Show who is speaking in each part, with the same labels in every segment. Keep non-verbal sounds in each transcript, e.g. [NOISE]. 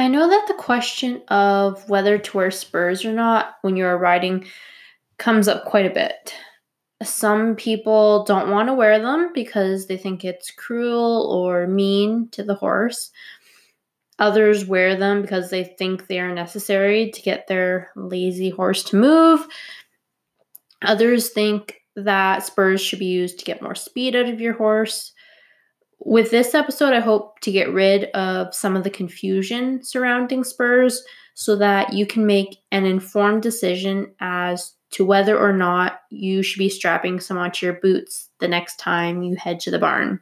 Speaker 1: I know that the question of whether to wear spurs or not when you're riding comes up quite a bit. Some people don't want to wear them because they think it's cruel or mean to the horse. Others wear them because they think they are necessary to get their lazy horse to move. Others think that spurs should be used to get more speed out of your horse. With this episode, I hope to get rid of some of the confusion surrounding spurs so that you can make an informed decision as to whether or not you should be strapping some onto your boots the next time you head to the barn.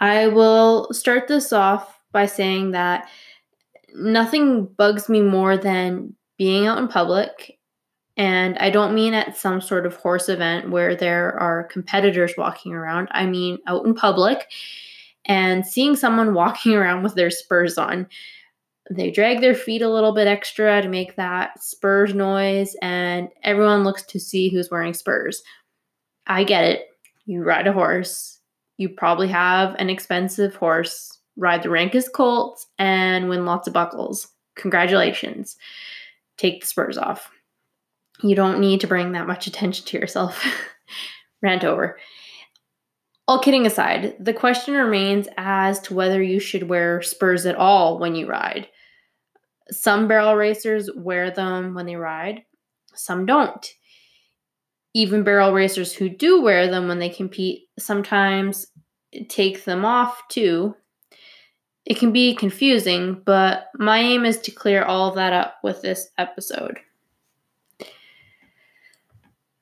Speaker 1: I will start this off by saying that nothing bugs me more than being out in public. And I don't mean at some sort of horse event where there are competitors walking around. I mean out in public and seeing someone [LAUGHS] walking around with their spurs on. They drag their feet a little bit extra to make that spurs noise, and everyone looks to see who's wearing spurs. I get it. You ride a horse. You probably have an expensive horse ride the rankest colts, and win lots of buckles. Congratulations. Take the spurs off. You don't need to bring that much attention to yourself. [LAUGHS] Rant over. All kidding aside, the question remains as to whether you should wear spurs at all when you ride. Some barrel racers wear them when they ride, some don't. Even barrel racers who do wear them when they compete sometimes take them off too it can be confusing, but my aim is to clear all of that up with this episode.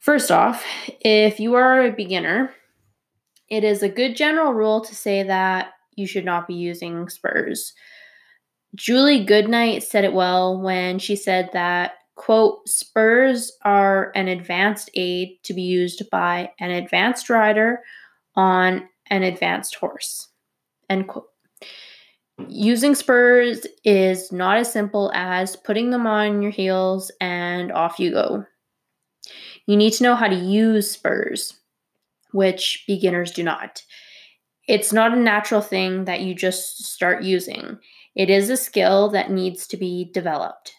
Speaker 1: First off, if you are a beginner, it is a good general rule to say that you should not be using spurs. Julie Goodnight said it well when she said that, quote, spurs are an advanced aid to be used by an advanced rider on an advanced horse, end quote. Using spurs is not as simple as putting them on your heels and off you go. You need to know how to use spurs, which beginners do not. It's not a natural thing that you just start using. It is a skill that needs to be developed.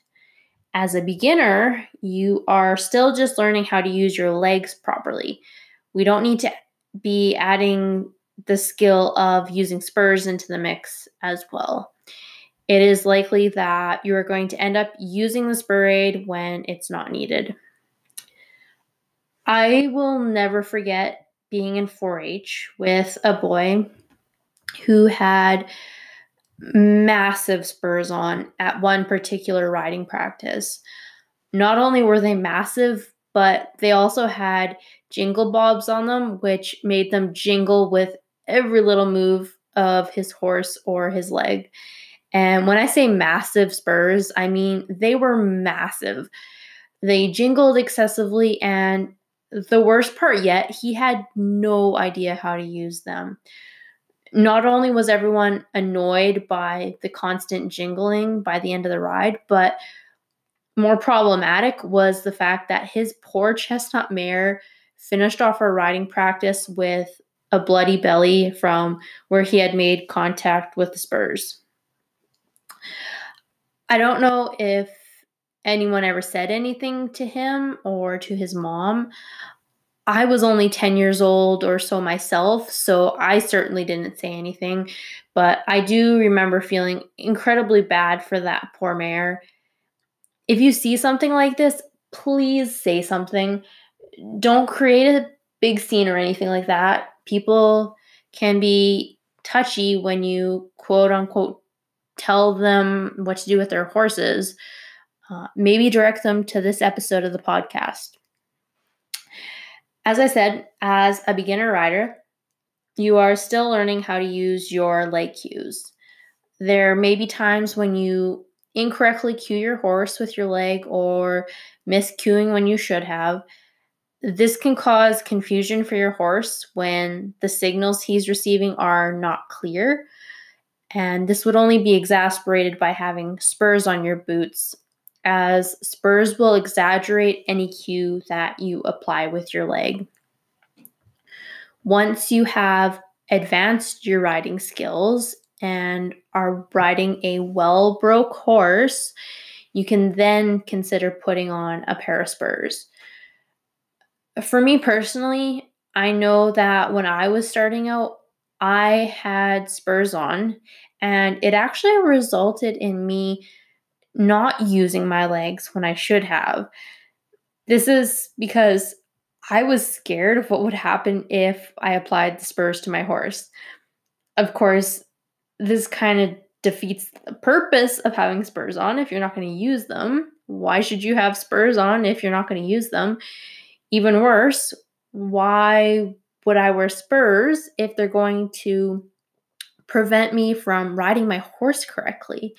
Speaker 1: As a beginner, you are still just learning how to use your legs properly. We don't need to be adding the skill of using spurs into the mix as well. It is likely that you are going to end up using the spur aid when it's not needed. I will never forget being in 4 H with a boy who had massive spurs on at one particular riding practice. Not only were they massive, but they also had jingle bobs on them, which made them jingle with every little move of his horse or his leg. And when I say massive spurs, I mean they were massive. They jingled excessively, and the worst part yet, he had no idea how to use them. Not only was everyone annoyed by the constant jingling by the end of the ride, but more problematic was the fact that his poor chestnut mare finished off her riding practice with a bloody belly from where he had made contact with the Spurs. I don't know if anyone ever said anything to him or to his mom. I was only 10 years old or so myself, so I certainly didn't say anything, but I do remember feeling incredibly bad for that poor mare. If you see something like this, please say something. Don't create a big scene or anything like that people can be touchy when you quote unquote tell them what to do with their horses. Uh, maybe direct them to this episode of the podcast. As I said, as a beginner rider, you are still learning how to use your leg cues. There may be times when you incorrectly cue your horse with your leg or miss cueing when you should have. This can cause confusion for your horse when the signals he's receiving are not clear. And this would only be exasperated by having spurs on your boots, as spurs will exaggerate any cue that you apply with your leg. Once you have advanced your riding skills and are riding a well broke horse, you can then consider putting on a pair of spurs. For me personally, I know that when I was starting out, I had spurs on, and it actually resulted in me not using my legs when I should have. This is because I was scared of what would happen if I applied the spurs to my horse. Of course, this kind of defeats the purpose of having spurs on if you're not going to use them. Why should you have spurs on if you're not going to use them? Even worse, why would I wear spurs if they're going to prevent me from riding my horse correctly?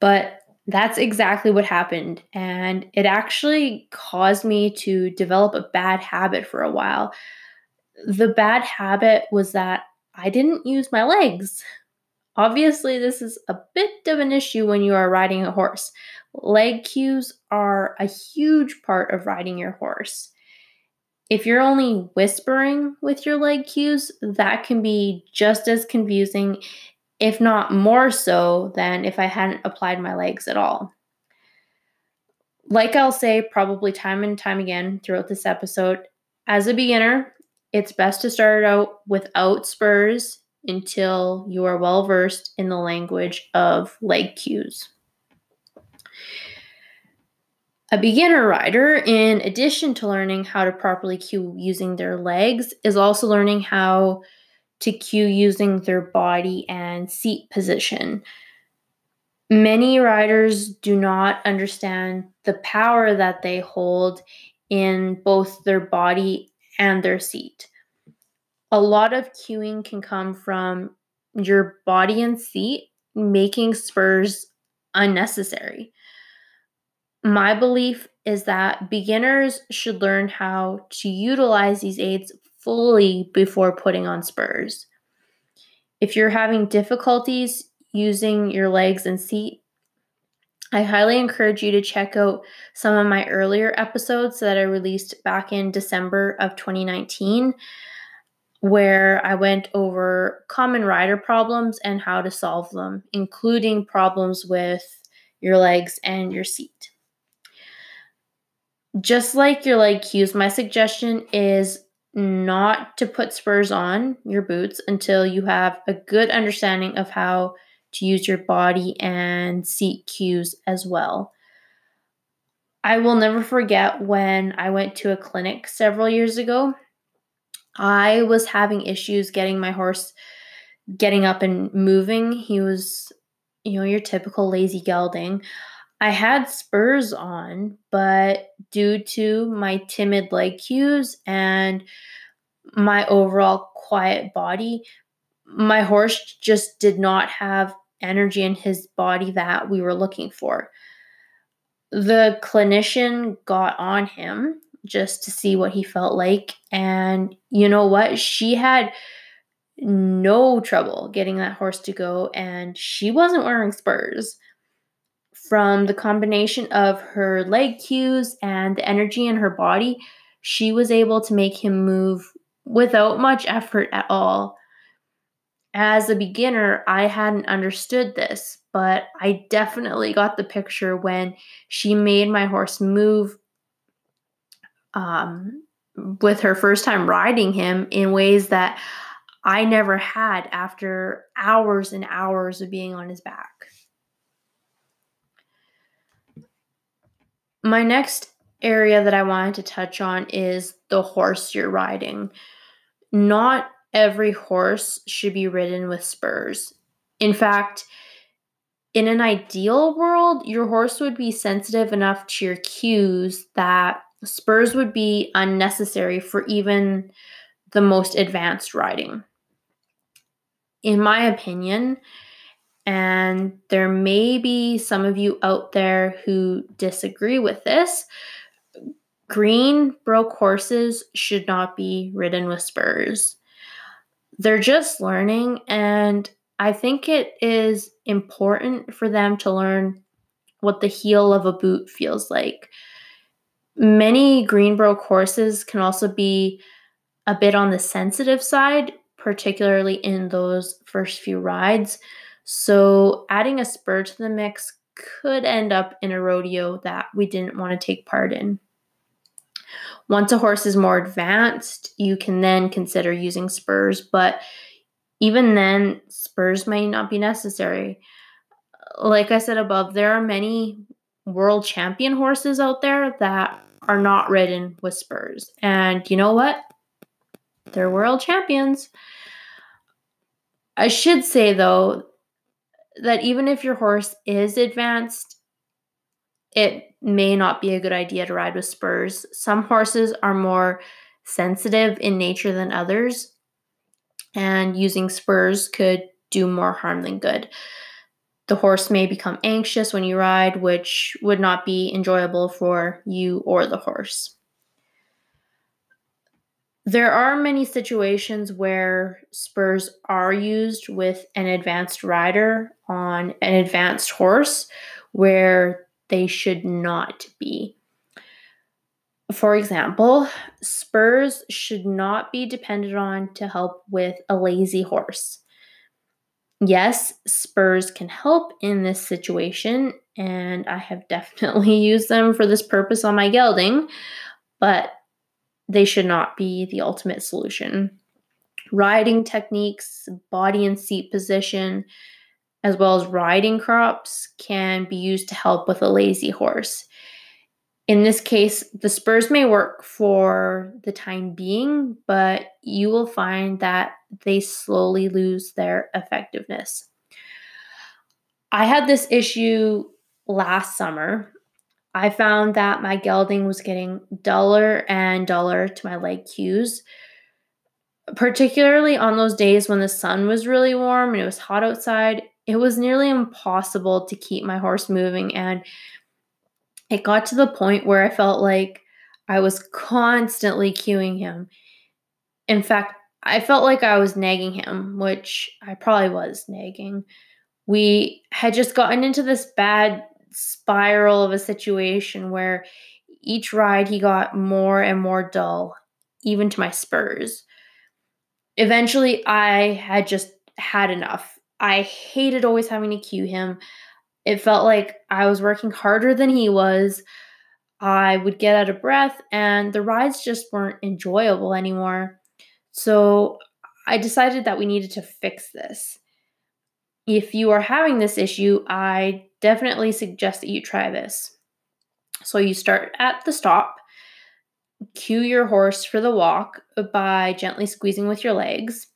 Speaker 1: But that's exactly what happened. And it actually caused me to develop a bad habit for a while. The bad habit was that I didn't use my legs. Obviously, this is a bit of an issue when you are riding a horse. Leg cues are a huge part of riding your horse. If you're only whispering with your leg cues, that can be just as confusing if not more so than if I hadn't applied my legs at all. Like I'll say probably time and time again throughout this episode, as a beginner, it's best to start out without spurs until you are well versed in the language of leg cues. A beginner rider, in addition to learning how to properly cue using their legs, is also learning how to cue using their body and seat position. Many riders do not understand the power that they hold in both their body and their seat. A lot of cueing can come from your body and seat making spurs unnecessary. My belief is that beginners should learn how to utilize these aids fully before putting on spurs. If you're having difficulties using your legs and seat, I highly encourage you to check out some of my earlier episodes that I released back in December of 2019, where I went over common rider problems and how to solve them, including problems with your legs and your seat. Just like your leg cues, my suggestion is not to put spurs on your boots until you have a good understanding of how to use your body and seat cues as well. I will never forget when I went to a clinic several years ago. I was having issues getting my horse getting up and moving. He was, you know, your typical lazy gelding. I had spurs on, but due to my timid leg cues and my overall quiet body, my horse just did not have energy in his body that we were looking for. The clinician got on him just to see what he felt like. And you know what? She had no trouble getting that horse to go, and she wasn't wearing spurs from the combination of her leg cues and the energy in her body, she was able to make him move without much effort at all. As a beginner, I hadn't understood this, but I definitely got the picture when she made my horse move um, with her first time riding him in ways that I never had after hours and hours of being on his back. My next area that I wanted to touch on is the horse you're riding. Not every horse should be ridden with spurs. In fact, in an ideal world, your horse would be sensitive enough to your cues that spurs would be unnecessary for even the most advanced riding. In my opinion, and there may be some of you out there who disagree with this. Green broke horses should not be ridden with spurs. They're just learning, and I think it is important for them to learn what the heel of a boot feels like. Many green broke horses can also be a bit on the sensitive side particularly in those first few rides. So, adding a spur to the mix could end up in a rodeo that we didn't want to take part in. Once a horse is more advanced, you can then consider using spurs, but even then, spurs may not be necessary. Like I said above, there are many world champion horses out there that are not ridden with spurs. And you know what? They're world champions. I should say, though, that even if your horse is advanced, it may not be a good idea to ride with spurs. Some horses are more sensitive in nature than others, and using spurs could do more harm than good. The horse may become anxious when you ride, which would not be enjoyable for you or the horse. There are many situations where spurs are used with an advanced rider on an advanced horse where they should not be. For example, spurs should not be depended on to help with a lazy horse. Yes, spurs can help in this situation, and I have definitely [LAUGHS] used them for this purpose on my gelding, but they should not be the ultimate solution. Riding techniques, body and seat position, as well as riding crops can be used to help with a lazy horse. In this case, the spurs may work for the time being, but you will find that they slowly lose their effectiveness. I had this issue last summer. I found that my gelding was getting duller and duller to my leg cues, particularly on those days when the sun was really warm and it was hot outside it was nearly impossible to keep my horse moving. And it got to the point where I felt like I was constantly cueing him. In fact, I felt like I was nagging him, which I probably was nagging. We had just gotten into this bad spiral of a situation where each ride he got more and more dull, even to my spurs. Eventually, I had just had enough I hated always having to cue him. It felt like I was working harder than he was. I would get out of breath, and the rides just weren't enjoyable anymore. So I decided that we needed to fix this. If you are having this issue, I definitely suggest that you try this. So you start at the stop, cue your horse for the walk by gently squeezing with your legs.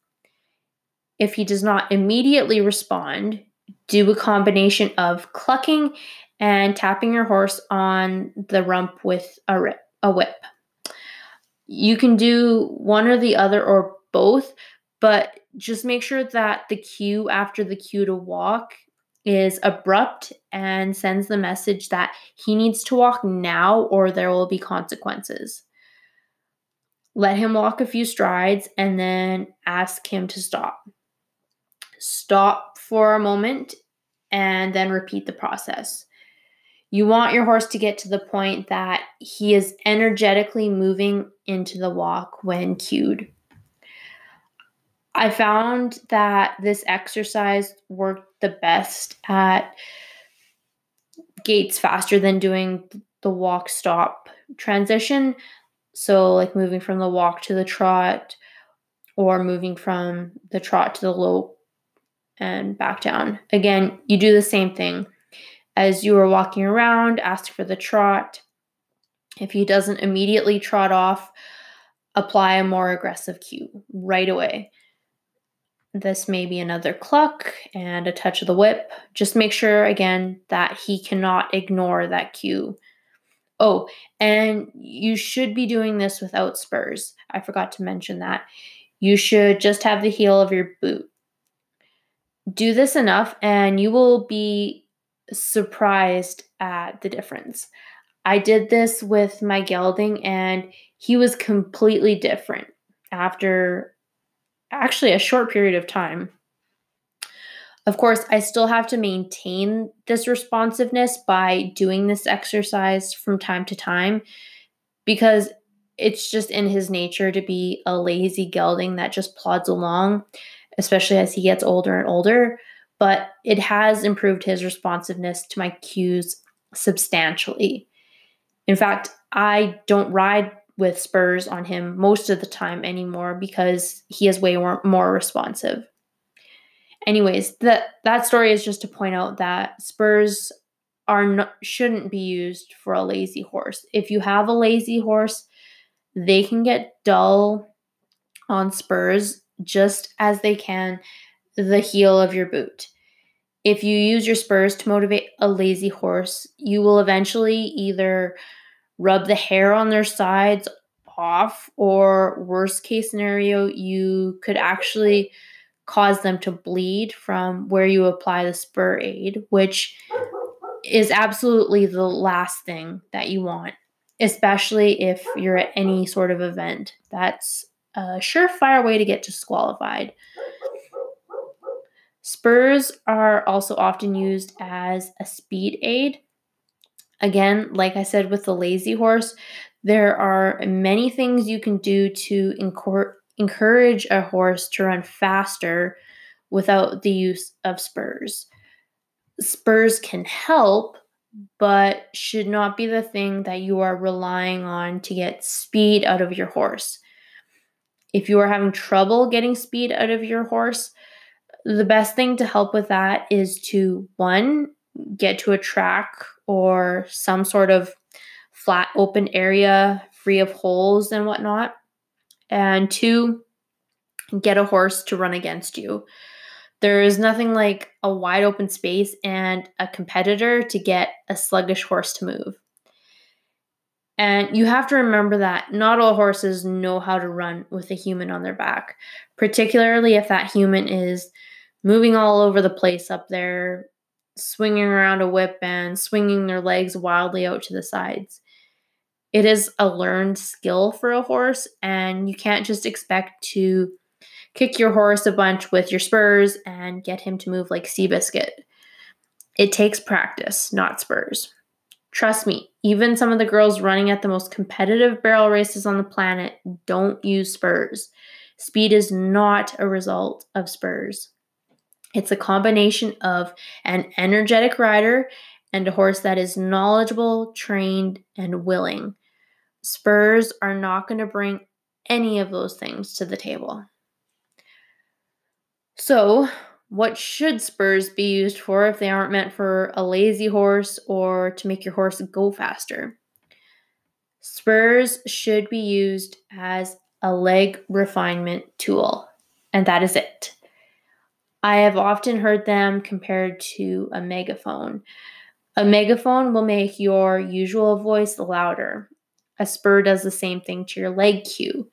Speaker 1: If he does not immediately respond, do a combination of clucking and tapping your horse on the rump with a, rip, a whip. You can do one or the other or both, but just make sure that the cue after the cue to walk is abrupt and sends the message that he needs to walk now or there will be consequences. Let him walk a few strides and then ask him to stop stop for a moment, and then repeat the process. You want your horse to get to the point that he is energetically moving into the walk when cued. I found that this exercise worked the best at gaits faster than doing the walk stop transition. So, like moving from the walk to the trot or moving from the trot to the lope and back down. Again, you do the same thing. As you are walking around, ask for the trot. If he doesn't immediately trot off, apply a more aggressive cue right away. This may be another cluck and a touch of the whip. Just make sure, again, that he cannot ignore that cue. Oh, and you should be doing this without spurs. I forgot to mention that. You should just have the heel of your boot do this enough and you will be surprised at the difference. I did this with my gelding and he was completely different after actually a short period of time. Of course, I still have to maintain this responsiveness by doing this exercise from time to time because it's just in his nature to be a lazy gelding that just plods along, especially as he gets older and older. But it has improved his responsiveness to my cues substantially. In fact, I don't ride with spurs on him most of the time anymore because he is way more, more responsive. Anyways, that that story is just to point out that spurs are not, shouldn't be used for a lazy horse. If you have a lazy horse, they can get dull on spurs just as they can the heel of your boot. If you use your spurs to motivate a lazy horse, you will eventually either rub the hair on their sides off, or worst case scenario, you could actually cause them to bleed from where you apply the spur aid, which is absolutely the last thing that you want, especially if you're at any sort of event. That's a surefire way to get disqualified. Spurs are also often used as a speed aid. Again, like I said with the lazy horse, there are many things you can do to encourage a horse to run faster without the use of spurs. Spurs can help, but should not be the thing that you are relying on to get speed out of your horse. If you are having trouble getting speed out of your horse, the best thing to help with that is to one, get to a track or some sort of flat open area free of holes and whatnot. And two, get a horse to run against you. There is nothing like a wide open space and a competitor to get a sluggish horse to move. And you have to remember that not all horses know how to run with a human on their back, particularly if that human is moving all over the place up there, swinging around a whip and swinging their legs wildly out to the sides. It is a learned skill for a horse, and you can't just expect to kick your horse a bunch with your spurs and get him to move like Seabiscuit. It takes practice, not spurs. Trust me, even some of the girls running at the most competitive barrel races on the planet don't use spurs. Speed is not a result of spurs. It's a combination of an energetic rider and a horse that is knowledgeable, trained, and willing. Spurs are not going to bring any of those things to the table. So, what should spurs be used for if they aren't meant for a lazy horse or to make your horse go faster? Spurs should be used as a leg refinement tool, and that is it. I have often heard them compared to a megaphone. A megaphone will make your usual voice louder. A spur does the same thing to your leg cue.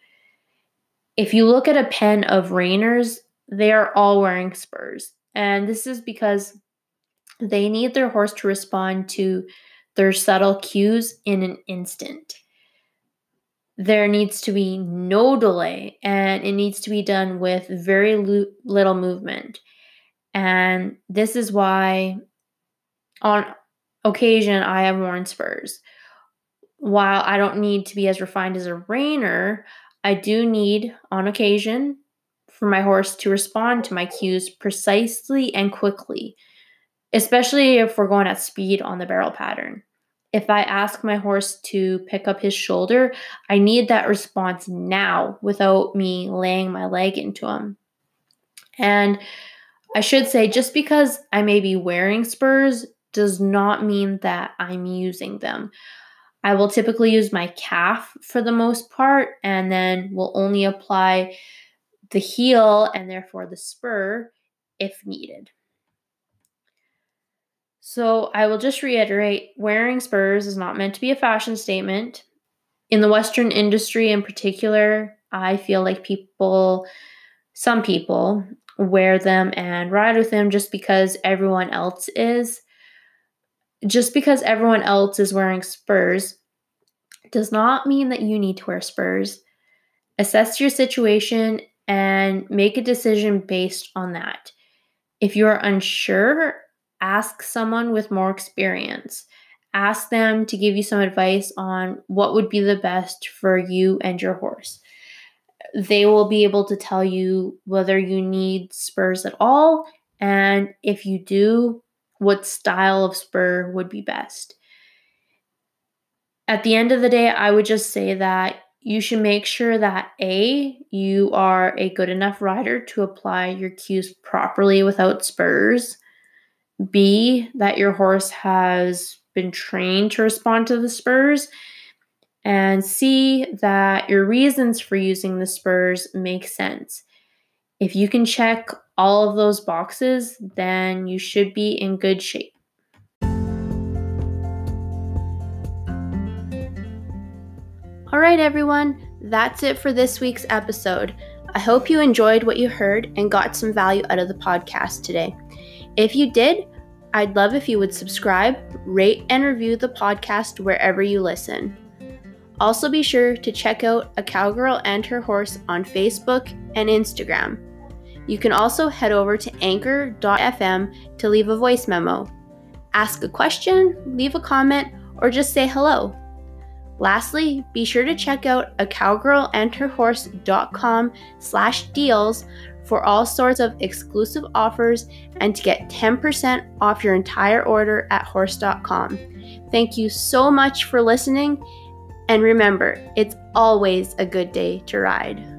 Speaker 1: If you look at a pen of reiners, they are all wearing spurs. And this is because they need their horse to respond to their subtle cues in an instant. There needs to be no delay and it needs to be done with very lo- little movement. And this is why, on occasion, I have worn spurs. While I don't need to be as refined as a reiner, I do need, on occasion, for my horse to respond to my cues precisely and quickly, especially if we're going at speed on the barrel pattern. If I ask my horse to pick up his shoulder, I need that response now without me laying my leg into him. And I should say, just because I may be wearing spurs does not mean that I'm using them. I will typically use my calf for the most part and then will only apply the heel and therefore the spur if needed. So I will just reiterate wearing spurs is not meant to be a fashion statement. In the Western industry in particular, I feel like people, some people, wear them and ride with them just because everyone else is. Just because everyone else is wearing spurs does not mean that you need to wear spurs. Assess your situation and make a decision based on that. If you are unsure, ask someone with more experience. Ask them to give you some advice on what would be the best for you and your horse. They will be able to tell you whether you need spurs at all, and if you do, what style of spur would be best. At the end of the day, I would just say that you should make sure that A, you are a good enough rider to apply your cues properly without spurs. B, that your horse has been trained to respond to the spurs. And C, that your reasons for using the spurs make sense. If you can check all of those boxes, then you should be in good shape. All right, everyone, that's it for this week's episode. I hope you enjoyed what you heard and got some value out of the podcast today. If you did, I'd love if you would subscribe, rate, and review the podcast wherever you listen. Also, be sure to check out A Cowgirl and Her Horse on Facebook and Instagram. You can also head over to anchor.fm to leave a voice memo. Ask a question, leave a comment, or just say hello. Lastly, be sure to check out a cowgirlandherhorse.com slash deals for all sorts of exclusive offers and to get 10% off your entire order at horse.com. Thank you so much for listening, and remember, it's always a good day to ride.